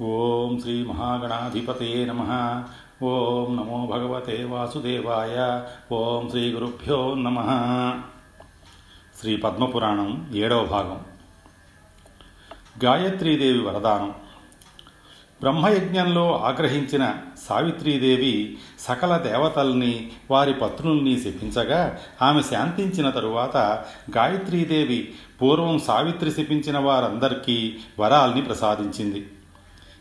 ఓం శ్రీ మహాగణాధిపతే నమ. ఓం నమో భగవతే వాసుదేవాయ. ఓం శ్రీ గురుభ్యో నమ. శ్రీ పద్మపురాణం ఏడవ భాగం. గాయత్రీదేవి వరదానం. బ్రహ్మయజ్ఞంలో ఆగ్రహించిన సావిత్రీదేవి సకల దేవతల్ని వారి పత్రుల్ని శపించగా ఆమె శాంతించిన తరువాత గాయత్రీదేవి పూర్వం సావిత్రి శపించిన వారందరికీ వరాల్ని ప్రసాదించింది.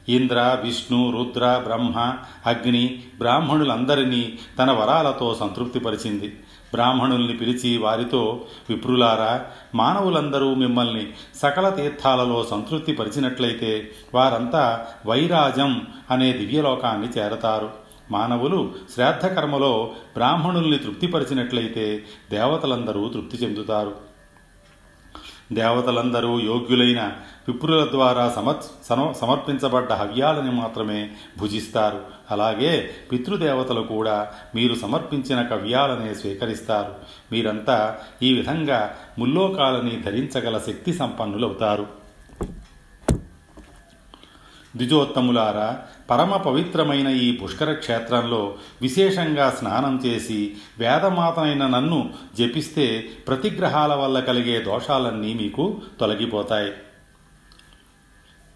ఇంద్ర విష్ణు రుద్ర బ్రహ్మ అగ్ని బ్రాహ్మణులందరినీ తన వరాలతో సంతృప్తిపరిచింది. బ్రాహ్మణుల్ని పిలిచి వారితో విప్రులారా మానవులందరూ మిమ్మల్ని సకల తీర్థాలలో సంతృప్తి పరిచినట్లయితే వారంతా వైరాజం అనే దివ్యలోకాన్ని చేరతారు. మానవులు శ్రాద్ధకర్మలో బ్రాహ్మణుల్ని తృప్తిపరిచినట్లయితే దేవతలందరూ తృప్తి చెందుతారు. దేవతలందరూ యోగ్యులైన విప్రుల ద్వారా సమ సమర్పించబడ్డ హవ్యాలని మాత్రమే భుజిస్తారు. అలాగే పితృదేవతలు కూడా మీరు సమర్పించిన కవ్యాలనే స్వీకరిస్తారు. మీరంతా ఈ విధంగా ముల్లోకాలని ధరించగల శక్తి సంపన్నులవుతారు. ద్విజోత్తములారా పరమ పవిత్రమైన ఈ పుష్కర క్షేత్రంలో విశేషంగా స్నానం చేసి వేదమాతనైన నన్ను జపిస్తే ప్రతిగ్రహాల వల్ల కలిగే దోషాలన్నీ మీకు తొలగిపోతాయి.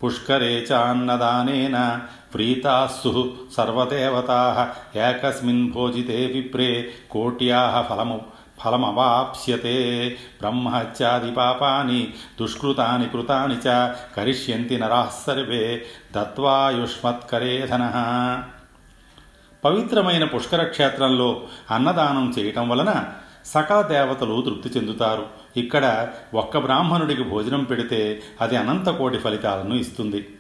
పుష్కరే చాన్నదానేన ప్రీతాస్సు సర్వదేవతా ఏకస్మిన్ భోజితే విప్రే కోట్యా ఫలము ఫలమవాప్స్యతే. బ్రహ్మహత్యాది పాపాని దుష్కృతాని కృతాని చ కరిష్యంతి నరాः సర్వే దత్వాయుష్మత్కరే ధన. పవిత్రమైన పుష్కరక్షేత్రంలో అన్నదానం చేయటం వలన సకల దేవతలు తృప్తి చెందుతారు. ఇక్కడ ఒక్క బ్రాహ్మణుడికి భోజనం పెడితే అది అనంత కోటి ఫలితాలను ఇస్తుంది.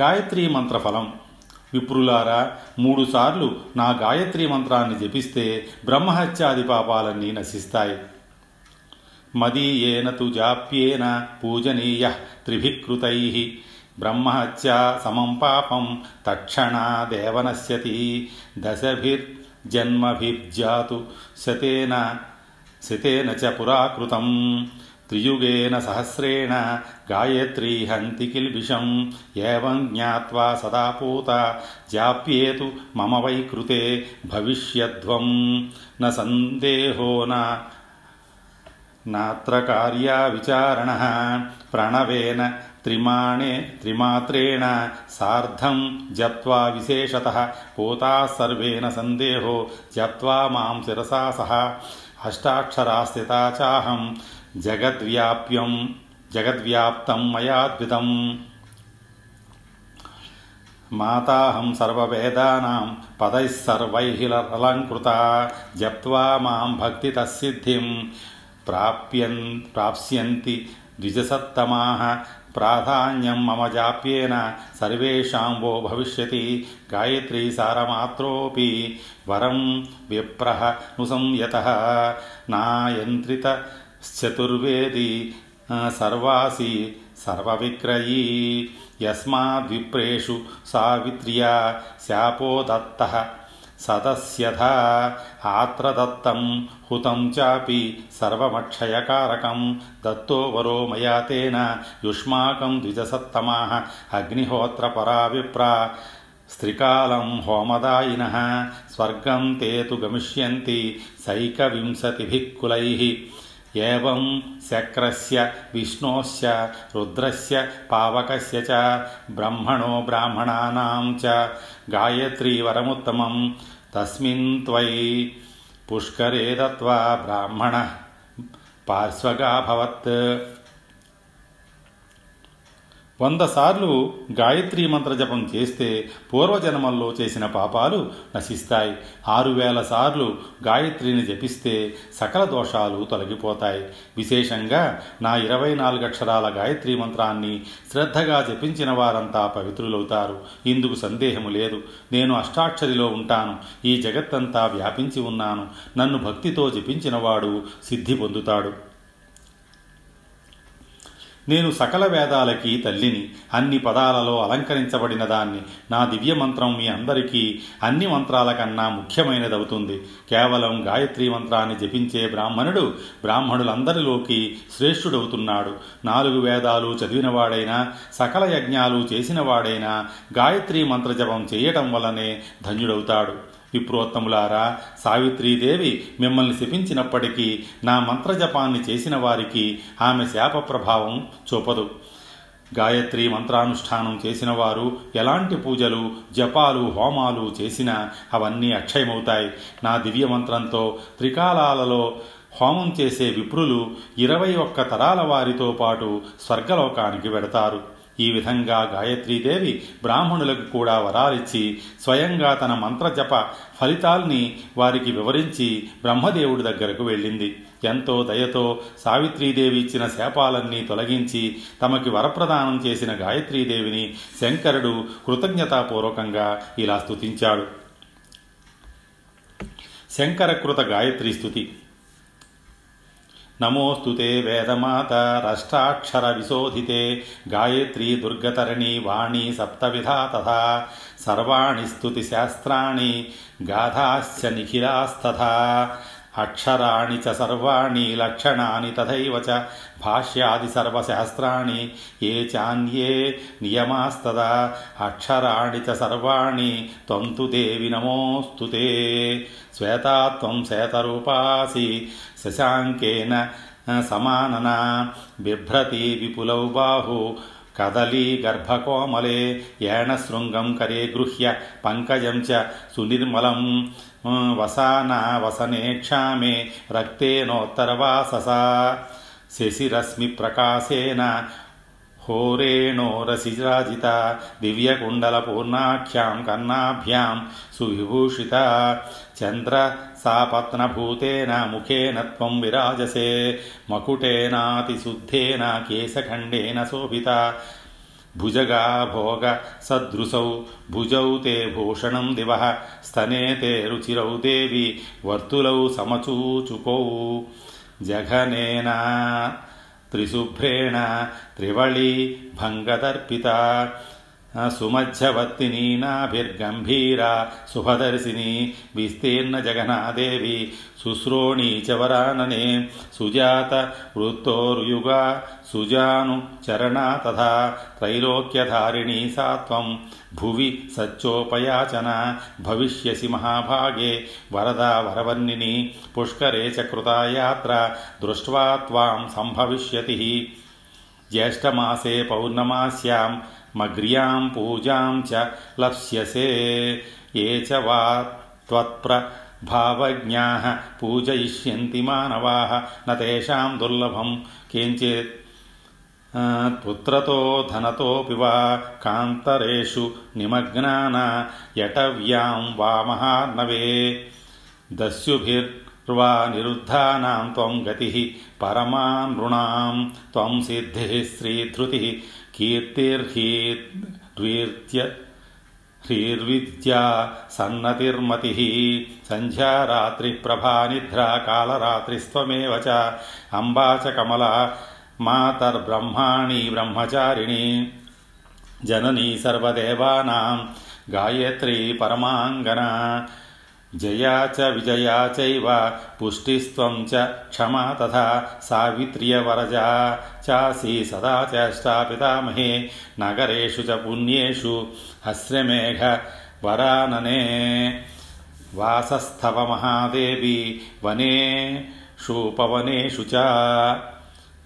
గాయత్రీ మంత్ర ఫలం విప్రులారా మూడుసార్లు నా గాయత్రి మంత్రాన్ని జపిస్తే బ్రహ్మహత్యాది పాపాలన్నీ నశిస్తాయి. మదీయేన తు జాప్యేన పూజనీయ త్రిభికృతై. బ్రహ్మహత్యా సమం పాపం తక్షణాదేవనశ్యతి దశభిర్జన్మభిర్జాతు శతేన శతేన చ పురాకృతం. त्रियुगेन सहस्रेण गायत्री हंति किलबिषम। एवं ज्ञावा सदा पूता जाप्येतु मम वै कृते भविष्यध्व न संदेहो न नात्र कार्याचारण प्रणवेन त्रिमाणे त्रिमात्रेण सार्धं जप्त्वा विशेषतः पोता सर्वे सन्देहो जप्त्वा माँ शिरसा सह। अष्टाक्षरा स्थिता चाहं జగద్వ్యాప్యం జగద్వ్యాప్తం మయాద్వితం మాతాహం సర్వవేదానాం పదైः సర్వైः అలంకృత జప్వా మాం భక్తి భక్తితసిద్ధిం ప్రాప్యన్ ప్రాప్స్యంతి ద్విజసత్తమాः ప్రాధాన్యం మమ జాప్యేన సర్వేషాం వో భవిష్యతి గాయత్రీ సారమాత్రోపి వరం విప్రహ నుసంయత నాయంత్రిత చతుర్వేది సర్వాసి సర్వవిక్రయీ యస్మాద్విప్రేషు సావిత్ర్యా శాపోదత్త సదస్యథ ఆత్రదత్తం హుతం చాపి సర్వమక్షయకారకం దత్తో వరో మయా తేన యుష్మాకం ద్విజసత్తమా అగ్నిహోత్రపరా విప్రా స్త్రికాలం హోమదాయిన స్వర్గం తే తు గమిష్యంతి సైకవింశతిభిः ఏం శక్రస్య విష్ణోశ్చ రుద్రస్య పావకస్య చ బ్రహ్మణో బ్రాహ్మణానాం చ గాయత్రీ వరముత్తమం తస్మిన్ త్వయి పుష్కరే దత్వా బ్రాహ్మణ పార్శ్వగాభవత్ వంద సార్లు గాయత్రీ మంత్ర జపం చేస్తే పూర్వజన్మల్లో చేసిన పాపాలు నశిస్తాయి. ఆరు వేల సార్లు గాయత్రిని జపిస్తే సకల దోషాలు తొలగిపోతాయి. విశేషంగా నా ఇరవై నాలుగు అక్షరాల గాయత్రీ మంత్రాన్ని శ్రద్ధగా జపించిన వారంతా పవిత్రులవుతారు. ఇందుకు సందేహము లేదు. నేను అష్టాక్షరిలో ఉంటాను. ఈ జగత్తంతా వ్యాపించి ఉన్నాను. నన్ను భక్తితో జపించినవాడు సిద్ధి పొందుతాడు. నేను సకల వేదాలకి తల్లిని అన్ని పదాలలో అలంకరించబడిన దాన్ని నా దివ్య మంత్రం మీ అందరికీ అన్ని మంత్రాల కన్నా ముఖ్యమైనదవుతుంది. కేవలం గాయత్రి మంత్రాన్ని జపించే బ్రాహ్మణుడు బ్రాహ్మణులందరిలోకి శ్రేష్ఠుడవుతున్నాడు. నాలుగు వేదాలు చదివినవాడైనా సకల యజ్ఞాలు చేసినవాడైనా గాయత్రి మంత్రజపం చేయటం వల్లనే ధన్యుడవుతాడు. విప్రోత్తములారా సావిత్రీదేవి మిమ్మల్ని శపించినప్పటికీ నా మంత్రజపాన్ని చేసిన వారికి ఆమె శాప ప్రభావం చూపదు. గాయత్రి మంత్రానుష్ఠానం చేసిన వారు ఎలాంటి పూజలు జపాలు హోమాలు చేసినా అవన్నీ అక్షయమవుతాయి. నా దివ్య మంత్రంతో త్రికాలాలలో హోమం చేసే విప్రులు ఇరవై ఒక్క తరాల వారితో పాటు స్వర్గలోకానికి వెడతారు. ఈ విధంగా గాయత్రీదేవి బ్రాహ్మణులకు కూడా వరాలిచ్చి స్వయంగా తన మంత్రజప ఫలితాల్ని వారికి వివరించి బ్రహ్మదేవుడి దగ్గరకు వెళ్ళింది. ఎంతో దయతో సావిత్రీదేవి ఇచ్చిన శాపాలన్నీ తొలగించి తమకి వరప్రదానం చేసిన గాయత్రీదేవిని శంకరుడు కృతజ్ఞతాపూర్వకంగా ఇలా స్తుతించాడు. శంకరకృత గాయత్రీ స్థుతి నమోస్తు తే వేదమాత రష్టాక్షర విశోధితే గాయత్రీ దుర్గతరణి వాణి సప్తవిధా తథా సర్వాణి స్తుతి శాస్త్రాణి గాథాశ్చ నిఖిలాస్తథా అక్షరాణి చ సర్వాణి లక్షణాని తథైవ చ భాష్యాది సర్వశాస్త్రాణి ఏ చాన్యే నియమాస్తదా. అక్షరాణి చ సర్వాణి త్వం తు దేవి నమోస్తు తే. శ్వేతా శ్వేతరూపాసి శశాంకేన సమాననా. బిభ్రతి విపులౌ బాహు కదలీ గర్భకోమలే. ఏణ శృంగం కరే గృహ్య పంకజం చ సునిర్మలం. వసానా వసనేక్షామే రక్తేనోత్తరవాససా శశిరశ్మి ప్రకాశేన హోరేణోరసిరాజిత దివ్యకుండలపూర్ణాఖ్యాం కన్నాభ్యాం సువిభూషిత. చంద్ర సాపత్నభూతేన ముఖేన త్వం విరాజసే మకుటేనాతిశుద్ధేన కేశఖండేన శోభిత. భుజగా భోగ సదృశౌ భుజౌ తే భూషణం దివ స్తనే తే రుచిరౌ దేవి వర్తులౌ సమచూచుకౌ. జఘనేన త్రిశుభ్రేణ త్రివళి భంగదర్పిత సుమధ్యవర్తిని నాభిర్గంభీరా సుభదర్శిని విస్తీర్ణ జగన్నాదేవి శుశ్రోణి చవరాననే సుజాత వృత్తోరుయుగా సుజాను చరణ తథా త్రైలోక్యధారిణీ సా భువి సచ్చోపయాచన భవిష్యసి మహాభాగే వరదా వరవర్ణిని పుష్కరే చ కృతా యాత్ర దృష్ట్వా త్వాం సంభవిష్యతి. జ్యేష్ఠమాసే పౌర్ణమాస్యాం मग्र्यां पूजां च लप्स्यसे, ये च वा त्वत्प्रभावज्ञाः पूजयिष्यन्ति मानवाः, न तेषां दुर्लभं किञ्चित् पुत्रतो धनतोऽपि वा कान्तरेषु निमग्नान यटव्यां वा महार्णवे दस्युभिर्वा निरुद्धानां त्वं गतिः परमानृणां त्वं सिद्धिः कीर्तिर्हीद्वीर्त्य ह्रीर्विद्या सन्नतिर्मतिः, सन्ध्या रात्रिप्रभा निद्रा कालरात्रिस्त्वमेव च, अम्बा च कमला मातर्ब्रह्माणि ब्रह्मचारिणी। जननी सर्वदेवानां, गायत्री परमाङ्गना। जया च विजया चैव, पुष्टिस्त्वं च क्षमा तथा सावित्र्यवरजा। चासि सदा चेष्टा पितामहे, नगरेषु च पुण्येषु हस्रमेघवरानने वासस्थव महादेवी वनेषु पवनेषु च।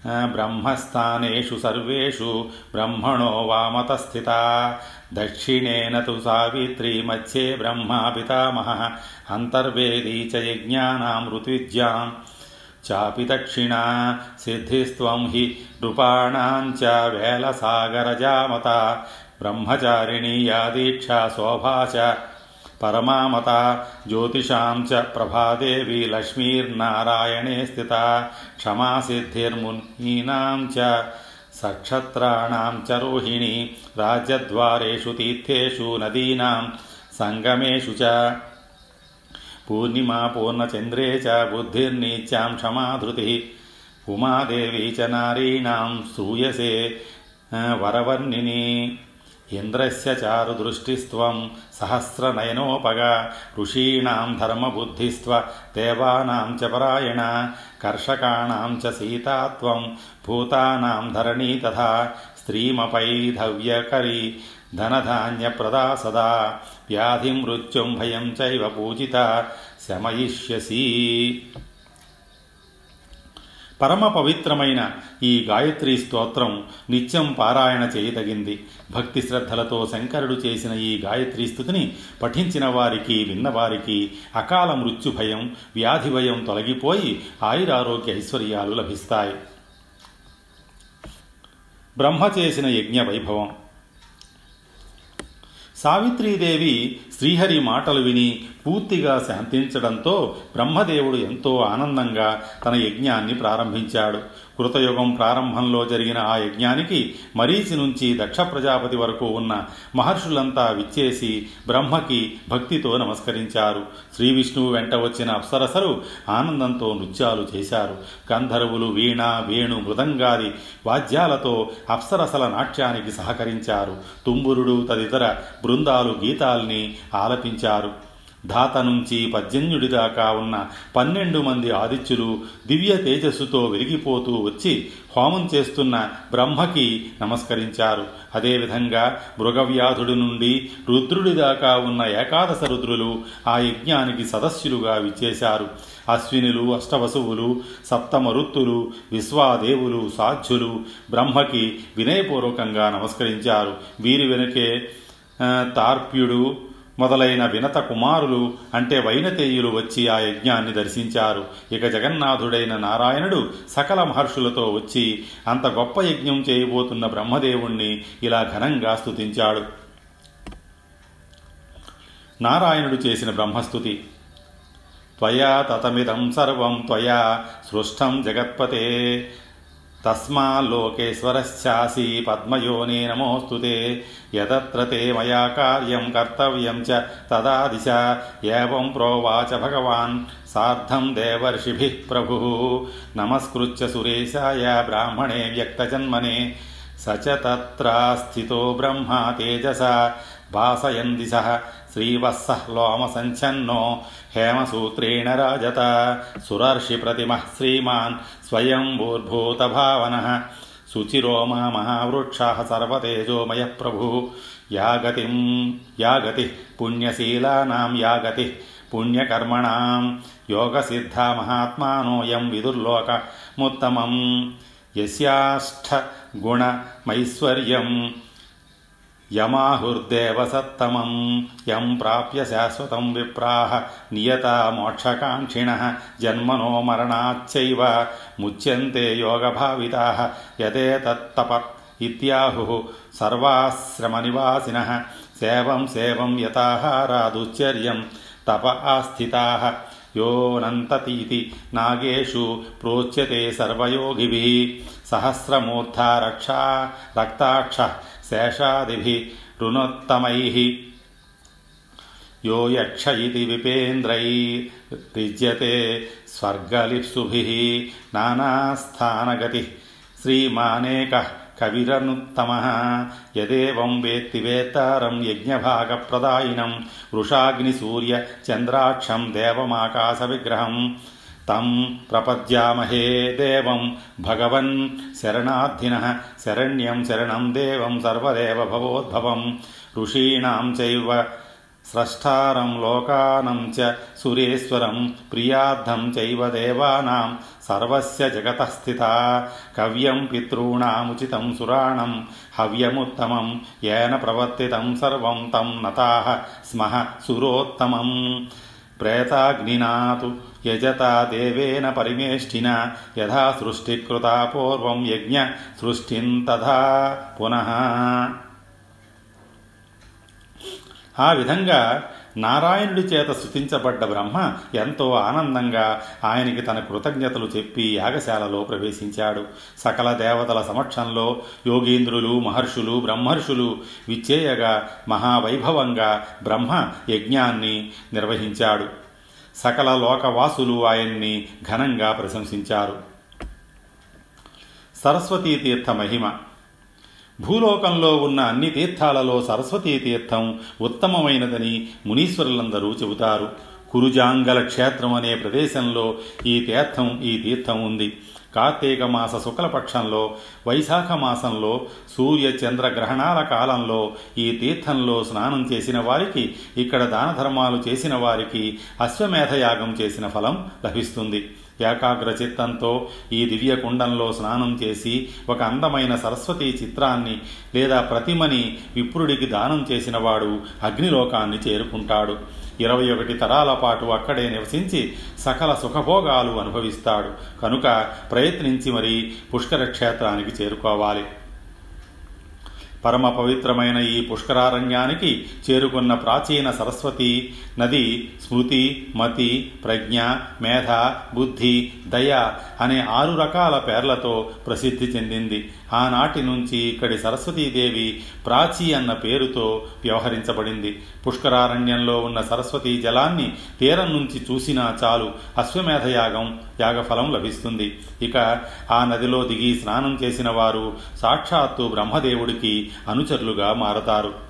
పవనేషు చ బ్రహ్మస్థానేషు సర్వేషు బ్రహ్మణో వామతస్థితా దక్షిణేన తు సావిత్రీ మధ్యే బ్రహ్మా పితామహ. అంతర్వేదీ చ యజ్ఞానాం ఋత్విజ్యాం చాపి దక్షిణా సిద్ధిస్త్వం హి నృపాణాం చ వేలసాగరజామత బ్రహ్మచారిణీ యా परमामता, ज्योतिषां च प्रभादेवी लक्ष्मीर्नारायणे स्थिता क्षमा सिद्धिर्मुनीनां च सक्षत्राणां च रोहिणी, राज्यद्वारेषु तीर्थेषु नदीनां सङ्गमेषु च पूर्णिमा, पूर्णचन्द्रे च बुद्धिर्नीच्यां क्षमाधृतिः उमादेवी च नारीणां श्रूयसे वरवर्णिनी। ఇంద్రస్య చారు శ్రూయసే వరవర్ణిని సహస్రనయనోపగా. ఋషీణాం ధర్మబుద్ధిస్త్వ దేవానాం చ పరాయణ కర్షకాణాం చ సీతాత్వం భూతానాం ధరణీ తథా స్త్రీమపై ధవ్యకరీ ధనధాన్యప్రదా సదా వ్యాధి మృత్యుం భయం చైవ పూజిత శమయిష్యసి. పరమ పవిత్రమైన ఈ గాయత్రి స్తోత్రం నిత్యం పారాయణ చేయదగింది. భక్తి శ్రద్ధలతో శంకరుడు చేసిన ఈ గాయత్రి స్థుతిని పఠించిన వారికి విన్నవారికి అకాల మృత్యు భయం వ్యాధి భయం తొలగిపోయి ఆయురారోగ్య ఐశ్వర్యాలు లభిస్తాయి. బ్రహ్మ చేసిన యజ్ఞ వైభవం. సావిత్రీదేవి శ్రీహరి మాటలు విని పూర్తిగా శాంతించడంతో బ్రహ్మదేవుడు ఎంతో ఆనందంగా తన యజ్ఞాన్ని ప్రారంభించాడు. కృతయుగం ప్రారంభంలో జరిగిన ఆ యజ్ఞానికి మరీచి నుంచి దక్ష ప్రజాపతి వరకు ఉన్న మహర్షులంతా విచ్చేసి బ్రహ్మకి భక్తితో నమస్కరించారు. శ్రీ విష్ణువు వెంట వచ్చిన అప్సరసలు ఆనందంతో నృత్యాలు చేశారు. గంధర్వులు వీణ వేణు మృదంగాది వాద్యాలతో అప్సరసల నాట్యానికి సహకరించారు. తుంబురుడు తదితర బృందాలు గీతాల్ని ఆలపించారు. ధాత నుంచి పద్యన్యుడి దాకా ఉన్న పన్నెండు మంది ఆదిత్యులు దివ్య తేజస్సుతో వెలిగిపోతూ వచ్చి హోమం చేస్తున్న బ్రహ్మకి నమస్కరించారు. అదేవిధంగా మృగవ్యాధుడి నుండి రుద్రుడి దాకా ఉన్న ఏకాదశ రుద్రులు ఆ యజ్ఞానికి సదస్సులుగా విచ్చేశారు. అశ్వినులు అష్టవసువులు సప్తమరుత్తులు విశ్వాదేవులు సాధ్యులు బ్రహ్మకి వినయపూర్వకంగా నమస్కరించారు. వీరి వెనుకే తార్ప్యుడు మొదలైన వినత కుమారులు అంటే వైనతేయులు వచ్చి ఆ యజ్ఞాన్ని దర్శించారు. ఇక జగన్నాథుడైన నారాయణుడు సకల మహర్షులతో వచ్చి అంత గొప్ప యజ్ఞం చేయబోతున్న బ్రహ్మదేవుణ్ణి ఇలా ఘనంగా స్తుతించాడు. నారాయణుడు చేసిన బ్రహ్మస్థుతి త్వయా తతమిదం సర్వం త్వయా సృష్టం జగత్పతే. तस्माल्लोकेश्वरश्चासि पद्मयोनि नमोऽस्तु ते यतत्र ते मया कार्यं कर्तव्यं च तदा दिश एवं प्रोवाच भगवान् सार्धं देवर्षिभिः प्रभुः नमस्कृत्य सुरेशाय ब्राह्मणे व्यक्तजन्मने स च तत्रा स्थितो ब्रह्मा तेजसा భాసయంది సహ. శ్రీవత్స లోమసంఛన్నో. హేమసూత్రేణ రాజత. సురర్షి ప్రతిమ శ్రీమాన్. స్వయంభూర్భూతభావన. శుచిరోమా మహావృక్షా సర్వతేజోమయ ప్రభు యాగతిం యాగతి పుణ్యశీలానాం యాగతి పుణ్యకర్మణాం. యోగసిద్ధా మహాత్మానోయం విదుర్లోకముత్తమం యస్యాష్టగుణమైశ్వర్యం యమాహుర్దేవసత్తమం. యం ప్రాప్య శాశ్వతం విప్రాహ నియత మోక్షకాంక్షిణ జన్మనో మరణాచ్చైవ. ముచ్యంతే యోగభావిత యతే ఇత్యాహు సర్వాశ్రమనివాసిన. సేవం సేవం యతాహారాదుచ్చర్యం తప ఆస్థిత. యోనంతతీతి నాగేషు ప్రోచ్యతే సర్వయోగివి సహస్రమూర్ధ రక్షా రక్తాక్ష शेषादिभिरुनोत्तमैः यो यक्ष इति विपेन्द्रैर्युज्यते स्वर्गलिप्सुभिः नानास्थानगतिः श्रीमानेकः कविरनुत्तमः यदेवं वेत्ति वेत्तारं यज्ञभागप्रदायिनं वृषाग्निसूर्यचन्द्राक्षं देवमाकाशविग्रहं तं प्रपद्यामहे देवं भगवन् शरणार्थिनः शरण्यं शरणं देवं सर्वदेव भवोद्भवं ऋषीणां चैव स्रष्टारं लोकानं च सुरेश्वरं प्रियार्थं चैव देवानां सर्वस्य जगतः स्थिता कव्यं पितॄणामुचितं सुराणं हव्यमुत्तमं येन प्रवर्तितं सर्वं तं नताः स्मः सुरोत्तमम् प्रेताग्निना तु यजता देवेन परिमेष्टिना यथा सृष्टिकृता पूर्वं यज्ञसृष्टिं तथा पुनः ఆ విధంగా నారాయణుడి చేత స్థుతించబడ్డ బ్రహ్మ ఎంతో ఆనందంగా ఆయనకి తన కృతజ్ఞతలు చెప్పి యాగశాలలో ప్రవేశించాడు. సకల దేవతల సమక్షంలో యోగీంద్రులు మహర్షులు బ్రహ్మర్షులు విచ్చేయగా మహావైభవంగా బ్రహ్మ యజ్ఞాన్ని నిర్వహించాడు. సకల లోకవాసులు ఆయన్ని ఘనంగా ప్రశంసించారు. సరస్వతీ తీర్థ మహిమ భూలోకంలో ఉన్న అన్ని తీర్థాలలో సరస్వతీ తీర్థం ఉత్తమమైనదని మునీశ్వరులందరూ చెబుతారు. కురుజాంగల క్షేత్రం అనే ప్రదేశంలో ఈ తీర్థం ఈ తీర్థం ఉంది. కార్తీక మాస శుక్లపక్షంలో వైశాఖ మాసంలో సూర్య చంద్ర గ్రహణాల కాలంలో ఈ తీర్థంలో స్నానం చేసిన వారికి ఇక్కడ దాన ధర్మాలు చేసిన వారికి అశ్వమేధయాగం చేసిన ఫలం లభిస్తుంది. ఏకాగ్ర చిత్తంతో ఈ దివ్య కుండంలో స్నానం చేసి ఒక అందమైన సరస్వతి చిత్రాన్ని లేదా ప్రతిమని విప్రుడికి దానం చేసినవాడు అగ్నిలోకాన్ని చేరుకుంటాడు. ఇరవై ఒకటి తరాల పాటు అక్కడే నివసించి సకల సుఖభోగాలు అనుభవిస్తాడు. కనుక ప్రయత్నించి మరీ పుష్కర క్షేత్రానికి చేరుకోవాలి. పరమ పవిత్రమైన ఈ పుష్కరారణ్యానికి చేరుకున్న ప్రాచీన సరస్వతి నది స్మృతి మతి ప్రజ్ఞ మేధ బుద్ధి దయ అనే ఆరు రకాల పేర్లతో ప్రసిద్ధి చెందింది. ఆనాటి నుంచి ఇక్కడి సరస్వతీదేవి ప్రాచీ అన్న పేరుతో వ్యవహరించబడింది. పుష్కరారణ్యంలో ఉన్న సరస్వతీ జలాన్ని తీరం నుంచి చూసినా చాలు అశ్వమేధయాగం యాగఫలం లభిస్తుంది. ఇక ఆ నదిలో దిగి స్నానం చేసిన వారు సాక్షాత్తు బ్రహ్మదేవుడికి అనుచరులుగా మారతారు.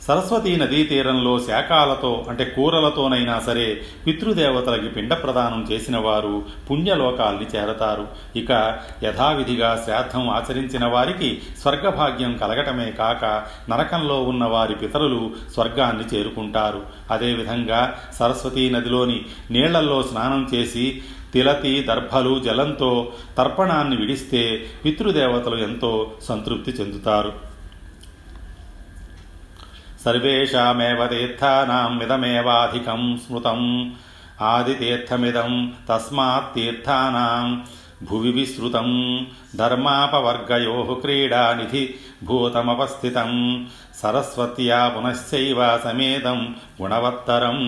సరస్వతీ నదీ తీరంలో శాఖాలతో అంటే కూరలతోనైనా సరే పితృదేవతలకి పిండ ప్రదానం చేసిన వారు పుణ్యలోకాల్ని చేరతారు. ఇక యథావిధిగా శ్రాద్ధం ఆచరించిన వారికి స్వర్గభాగ్యం కలగటమే కాక నరకంలో ఉన్న వారి పితరులు స్వర్గాన్ని చేరుకుంటారు. అదేవిధంగా సరస్వతీ నదిలోని నీళ్ళల్లో స్నానం చేసి తిలతి దర్భలు జలంతో తర్పణాన్ని విడిస్తే పితృదేవతలు ఎంతో సంతృప్తి చెందుతారు. సర్వేషామేవ తీర్థానాం మిదమేవాధికం స్మృతం ఆదితీర్థమిదం తస్మాత్ తీర్థానాం భువి విస్తృతం ధర్మాపవర్గయో క్రీడానిధి భూతమవస్థితం సరస్వత్యా పునశ్చైవ సమేతం గుణవత్తరం.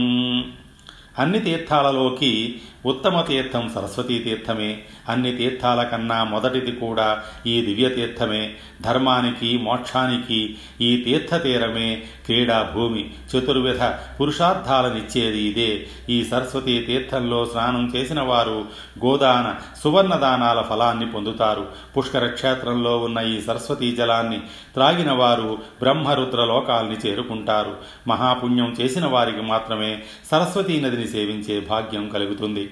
అన్ని తీర్థాలలోకి ఉత్తమ తీర్థం సరస్వతీ తీర్థమే అన్ని తీర్థాల కన్నా మొదటిది కూడా ఈ దివ్య తీర్థమే ధర్మానికి మోక్షానికి ఈ తీర్థతీరమే క్రీడా భూమి. చతుర్విధ పురుషార్థాలనిచ్చేది ఇదే. ఈ సరస్వతీ తీర్థంలో స్నానం చేసిన వారు గోదాన సువర్ణదానాల ఫలాన్ని పొందుతారు. పుష్కర క్షేత్రంలో ఉన్న ఈ సరస్వతీ జలాన్ని త్రాగిన వారు బ్రహ్మరుద్ర లోకాల్ని చేరుకుంటారు. మహాపుణ్యం చేసిన వారికి మాత్రమే సరస్వతీ నదిని సేవించే భాగ్యం కలుగుతుంది.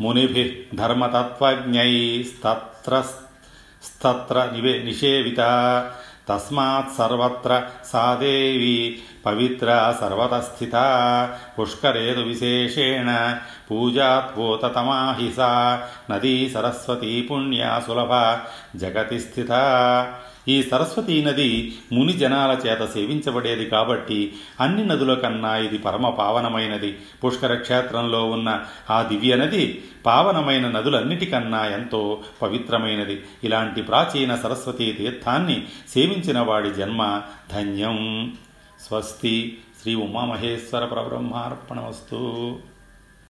మునిభి ధర్మతత్వజ్ఞైస్తత్ర నివే నిషేవిత. తస్మాత్ సర్వత్ర సాదేవి పవిత్ర సర్వతస్థిత. పుష్కరేదు విశేషేణ పూజాత్వోతమాహిసా నదీ సరస్వతీ పుణ్యా సులభ జగతి స్థిత. ఈ సరస్వతీ నది ముని జనాల చేత సేవించబడేది కాబట్టి అన్ని నదుల కన్నా ఇది పరమ పావనమైనది. పుష్కర క్షేత్రంలో ఉన్న ఆ దివ్య నది పావనమైన నదులన్నిటికన్నా ఎంతో పవిత్రమైనది. ఇలాంటి ప్రాచీన సరస్వతీ తీర్థాన్ని సేవించిన వాడి జన్మ ధన్యం. స్వస్తి. శ్రీ ఉమామహేశ్వర పరబ్రహ్మార్పణమస్తు.